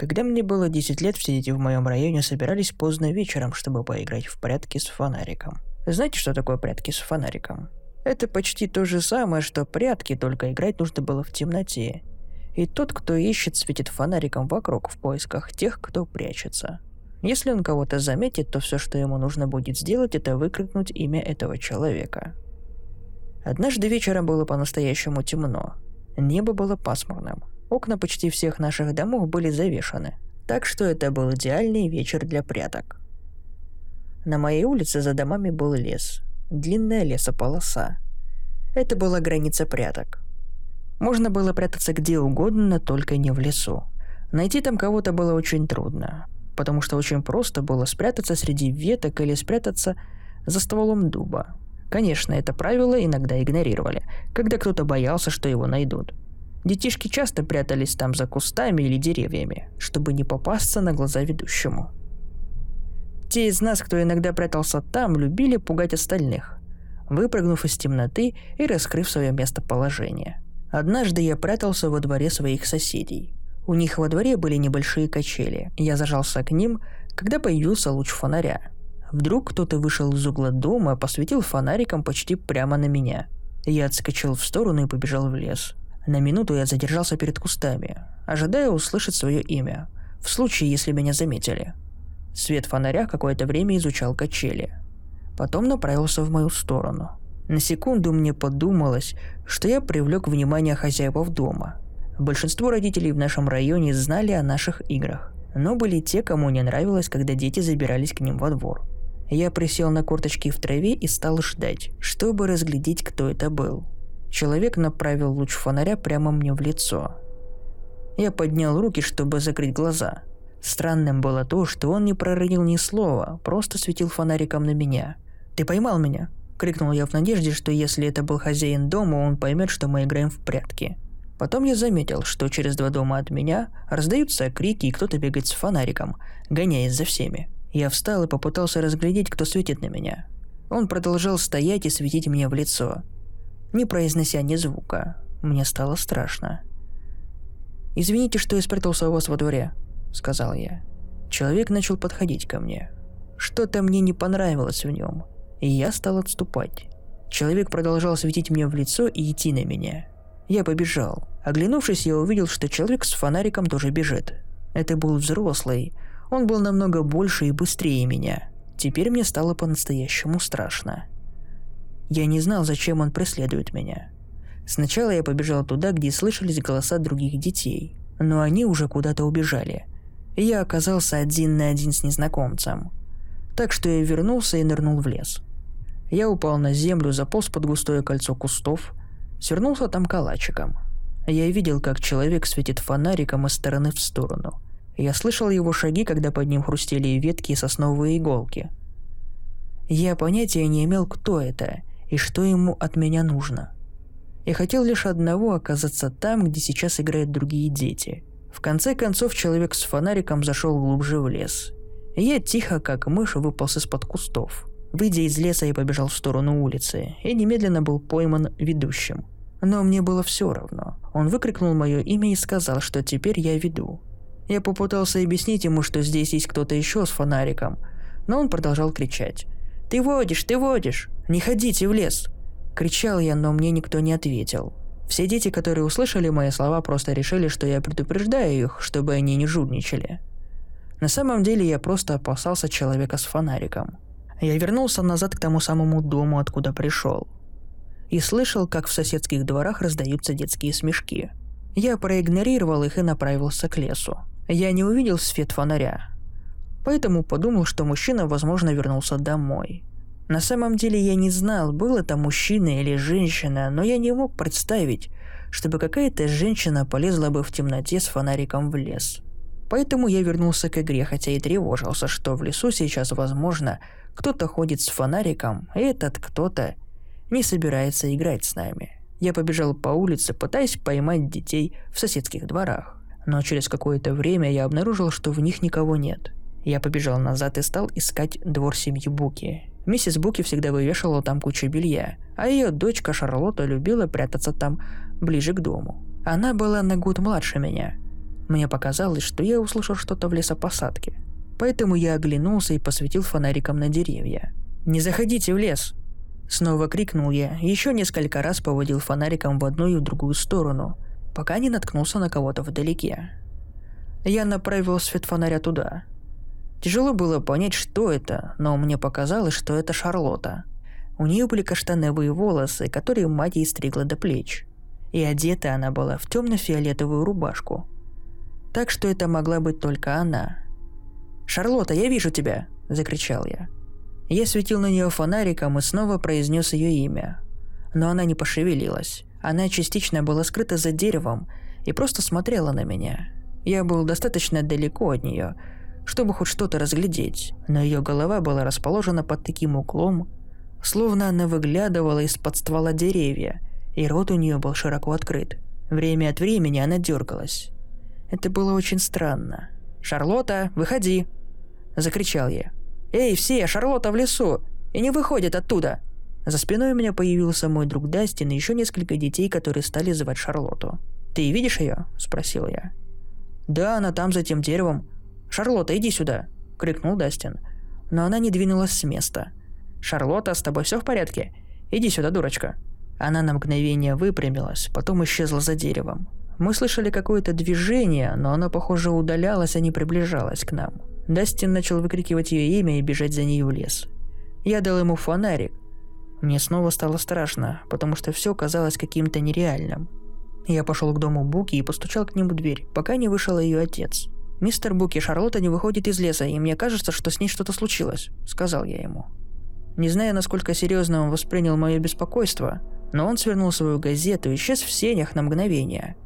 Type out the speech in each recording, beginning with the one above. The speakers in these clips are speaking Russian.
Когда мне было 10 лет, все дети в моем районе собирались поздно вечером, чтобы поиграть в прятки с фонариком. Знаете, что такое прятки с фонариком? Это почти то же самое, что прятки, только играть нужно было в темноте. И тот, кто ищет, светит фонариком вокруг в поисках тех, кто прячется. Если он кого-то заметит, то все, что ему нужно будет сделать, это выкрикнуть имя этого человека. Однажды вечером было по-настоящему темно. Небо было пасмурным. Окна почти всех наших домов были завешаны. Так что это был идеальный вечер для пряток. На моей улице за домами был лес. Длинная лесополоса. Это была граница пряток. Можно было прятаться где угодно, но только не в лесу. Найти там кого-то было очень трудно, потому что очень просто было спрятаться среди веток или спрятаться за стволом дуба. Конечно, это правило иногда игнорировали, когда кто-то боялся, что его найдут. Детишки часто прятались там за кустами или деревьями, чтобы не попасться на глаза ведущему. Те из нас, кто иногда прятался там, любили пугать остальных, выпрыгнув из темноты и раскрыв свое местоположение. Однажды я прятался во дворе своих соседей. У них во дворе были небольшие качели. Я зажался к ним, когда появился луч фонаря. Вдруг кто-то вышел из угла дома, посветил фонариком почти прямо на меня. Я отскочил в сторону и побежал в лес. На минуту я задержался перед кустами, ожидая услышать свое имя, в случае, если меня заметили – Свет фонаря какое-то время изучал качели. Потом направился в мою сторону. На секунду мне подумалось, что я привлек внимание хозяев дома. Большинство родителей в нашем районе знали о наших играх, но были те, кому не нравилось, когда дети забирались к ним во двор. Я присел на корточки в траве и стал ждать, чтобы разглядеть, кто это был. Человек направил луч фонаря прямо мне в лицо. Я поднял руки, чтобы закрыть глаза – Странным было то, что он не проронил ни слова, просто светил фонариком на меня. «Ты поймал меня?» – крикнул я в надежде, что если это был хозяин дома, он поймет, что мы играем в прятки. Потом я заметил, что через два дома от меня раздаются крики и кто-то бегает с фонариком, гоняясь за всеми. Я встал и попытался разглядеть, кто светит на меня. Он продолжал стоять и светить мне в лицо, не произнося ни звука. Мне стало страшно. «Извините, что я спрятался у вас во дворе», – сказал я. Человек начал подходить ко мне. Что-то мне не понравилось в нем, и я стал отступать. Человек продолжал светить мне в лицо и идти на меня. Я побежал. Оглянувшись, я увидел, что человек с фонариком тоже бежит. Это был взрослый. Он был намного больше и быстрее меня. Теперь мне стало по-настоящему страшно. Я не знал, зачем он преследует меня. Сначала я побежал туда, где слышались голоса других детей, но они уже куда-то убежали я оказался один на один с незнакомцем. Так что я вернулся и нырнул в лес. Я упал на землю, заполз под густое кольцо кустов, свернулся там калачиком. Я видел, как человек светит фонариком из стороны в сторону. Я слышал его шаги, когда под ним хрустели ветки и сосновые иголки. Я понятия не имел, кто это и что ему от меня нужно. Я хотел лишь одного оказаться там, где сейчас играют другие дети – в конце концов человек с фонариком зашел глубже в лес. Я тихо, как мышь, выполз из-под кустов. Выйдя из леса, я побежал в сторону улицы и немедленно был пойман ведущим. Но мне было все равно. Он выкрикнул мое имя и сказал, что теперь я веду. Я попытался объяснить ему, что здесь есть кто-то еще с фонариком, но он продолжал кричать. «Ты водишь, ты водишь! Не ходите в лес!» Кричал я, но мне никто не ответил. Все дети, которые услышали мои слова, просто решили, что я предупреждаю их, чтобы они не жульничали. На самом деле я просто опасался человека с фонариком. Я вернулся назад к тому самому дому, откуда пришел. И слышал, как в соседских дворах раздаются детские смешки. Я проигнорировал их и направился к лесу. Я не увидел свет фонаря. Поэтому подумал, что мужчина, возможно, вернулся домой. На самом деле я не знал, был это мужчина или женщина, но я не мог представить, чтобы какая-то женщина полезла бы в темноте с фонариком в лес. Поэтому я вернулся к игре, хотя и тревожился, что в лесу сейчас, возможно, кто-то ходит с фонариком, и этот кто-то не собирается играть с нами. Я побежал по улице, пытаясь поймать детей в соседских дворах. Но через какое-то время я обнаружил, что в них никого нет. Я побежал назад и стал искать двор семьи Буки. Миссис Буки всегда вывешивала там кучу белья, а ее дочка Шарлотта любила прятаться там ближе к дому. Она была на год младше меня. Мне показалось, что я услышал что-то в лесопосадке. Поэтому я оглянулся и посветил фонариком на деревья. «Не заходите в лес!» Снова крикнул я, еще несколько раз поводил фонариком в одну и в другую сторону, пока не наткнулся на кого-то вдалеке. Я направил свет фонаря туда. Тяжело было понять, что это, но мне показалось, что это Шарлотта. У нее были каштановые волосы, которые мать ей стригла до плеч. И одета она была в темно-фиолетовую рубашку. Так что это могла быть только она. «Шарлотта, я вижу тебя!» – закричал я. Я светил на нее фонариком и снова произнес ее имя. Но она не пошевелилась. Она частично была скрыта за деревом и просто смотрела на меня. Я был достаточно далеко от нее, чтобы хоть что-то разглядеть, но ее голова была расположена под таким углом, словно она выглядывала из-под ствола деревья, и рот у нее был широко открыт. Время от времени она дергалась. Это было очень странно. «Шарлотта, выходи!» – закричал я. «Эй, все, Шарлотта в лесу! И не выходит оттуда!» За спиной у меня появился мой друг Дастин и еще несколько детей, которые стали звать Шарлотту. «Ты видишь ее?» – спросил я. «Да, она там за тем деревом. Шарлотта, иди сюда!» – крикнул Дастин. Но она не двинулась с места. «Шарлотта, с тобой все в порядке? Иди сюда, дурочка!» Она на мгновение выпрямилась, потом исчезла за деревом. Мы слышали какое-то движение, но оно, похоже, удалялось, а не приближалось к нам. Дастин начал выкрикивать ее имя и бежать за ней в лес. Я дал ему фонарик. Мне снова стало страшно, потому что все казалось каким-то нереальным. Я пошел к дому Буки и постучал к нему в дверь, пока не вышел ее отец. «Мистер Буки, Шарлотта не выходит из леса, и мне кажется, что с ней что-то случилось», — сказал я ему. Не зная, насколько серьезно он воспринял мое беспокойство, но он свернул свою газету и исчез в сенях на мгновение.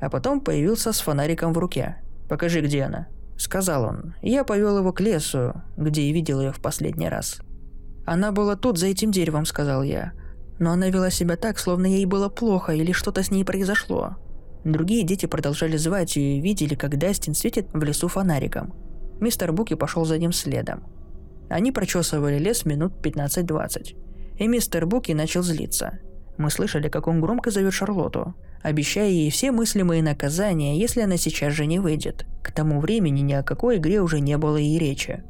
А потом появился с фонариком в руке. «Покажи, где она», — сказал он. Я повел его к лесу, где и видел ее в последний раз. «Она была тут, за этим деревом», — сказал я. Но она вела себя так, словно ей было плохо или что-то с ней произошло. Другие дети продолжали звать ее и видели, как Дастин светит в лесу фонариком. Мистер Буки пошел за ним следом. Они прочесывали лес минут 15-20. И мистер Буки начал злиться. Мы слышали, как он громко зовет Шарлотту, обещая ей все мыслимые наказания, если она сейчас же не выйдет. К тому времени ни о какой игре уже не было и речи.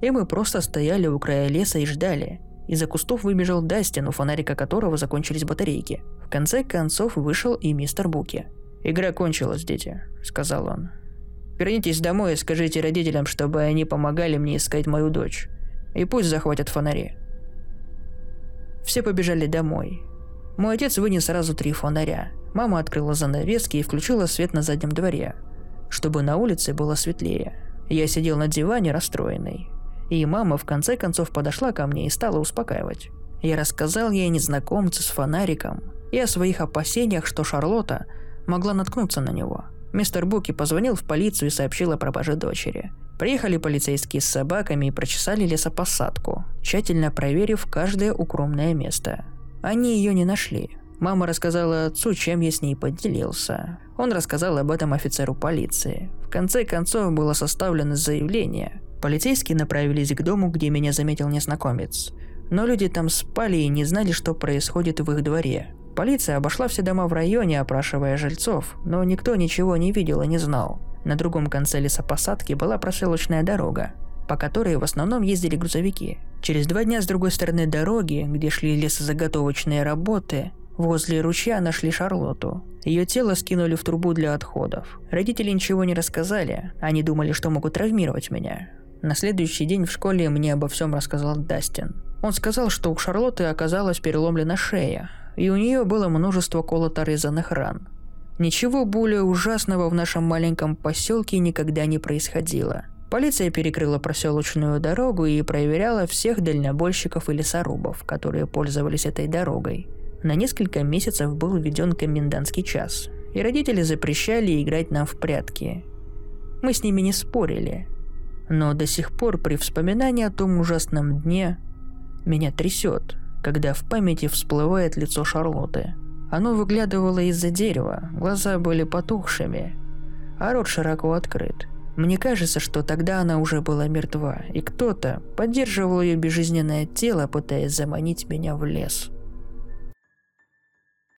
И мы просто стояли у края леса и ждали. Из-за кустов выбежал Дастин, у фонарика которого закончились батарейки. В конце концов вышел и мистер Буки. «Игра кончилась, дети», — сказал он. «Вернитесь домой и скажите родителям, чтобы они помогали мне искать мою дочь. И пусть захватят фонари». Все побежали домой. Мой отец вынес сразу три фонаря. Мама открыла занавески и включила свет на заднем дворе, чтобы на улице было светлее. Я сидел на диване расстроенный. И мама в конце концов подошла ко мне и стала успокаивать. Я рассказал ей незнакомце с фонариком и о своих опасениях, что Шарлотта могла наткнуться на него. Мистер Буки позвонил в полицию и сообщил о пропаже дочери. Приехали полицейские с собаками и прочесали лесопосадку, тщательно проверив каждое укромное место. Они ее не нашли. Мама рассказала отцу, чем я с ней поделился. Он рассказал об этом офицеру полиции. В конце концов было составлено заявление. Полицейские направились к дому, где меня заметил незнакомец. Но люди там спали и не знали, что происходит в их дворе. Полиция обошла все дома в районе, опрашивая жильцов, но никто ничего не видел и не знал. На другом конце лесопосадки была проселочная дорога по которой в основном ездили грузовики. Через два дня с другой стороны дороги, где шли лесозаготовочные работы, возле ручья нашли Шарлотту. Ее тело скинули в трубу для отходов. Родители ничего не рассказали, они думали, что могут травмировать меня. На следующий день в школе мне обо всем рассказал Дастин. Он сказал, что у Шарлотты оказалась переломлена шея, и у нее было множество колото-резанных ран. Ничего более ужасного в нашем маленьком поселке никогда не происходило. Полиция перекрыла проселочную дорогу и проверяла всех дальнобойщиков и лесорубов, которые пользовались этой дорогой. На несколько месяцев был введен комендантский час, и родители запрещали играть нам в прятки. Мы с ними не спорили, но до сих пор при вспоминании о том ужасном дне меня трясет, когда в памяти всплывает лицо Шарлотты. Оно выглядывало из-за дерева, глаза были потухшими, а рот широко открыт. Мне кажется, что тогда она уже была мертва, и кто-то поддерживал ее безжизненное тело, пытаясь заманить меня в лес.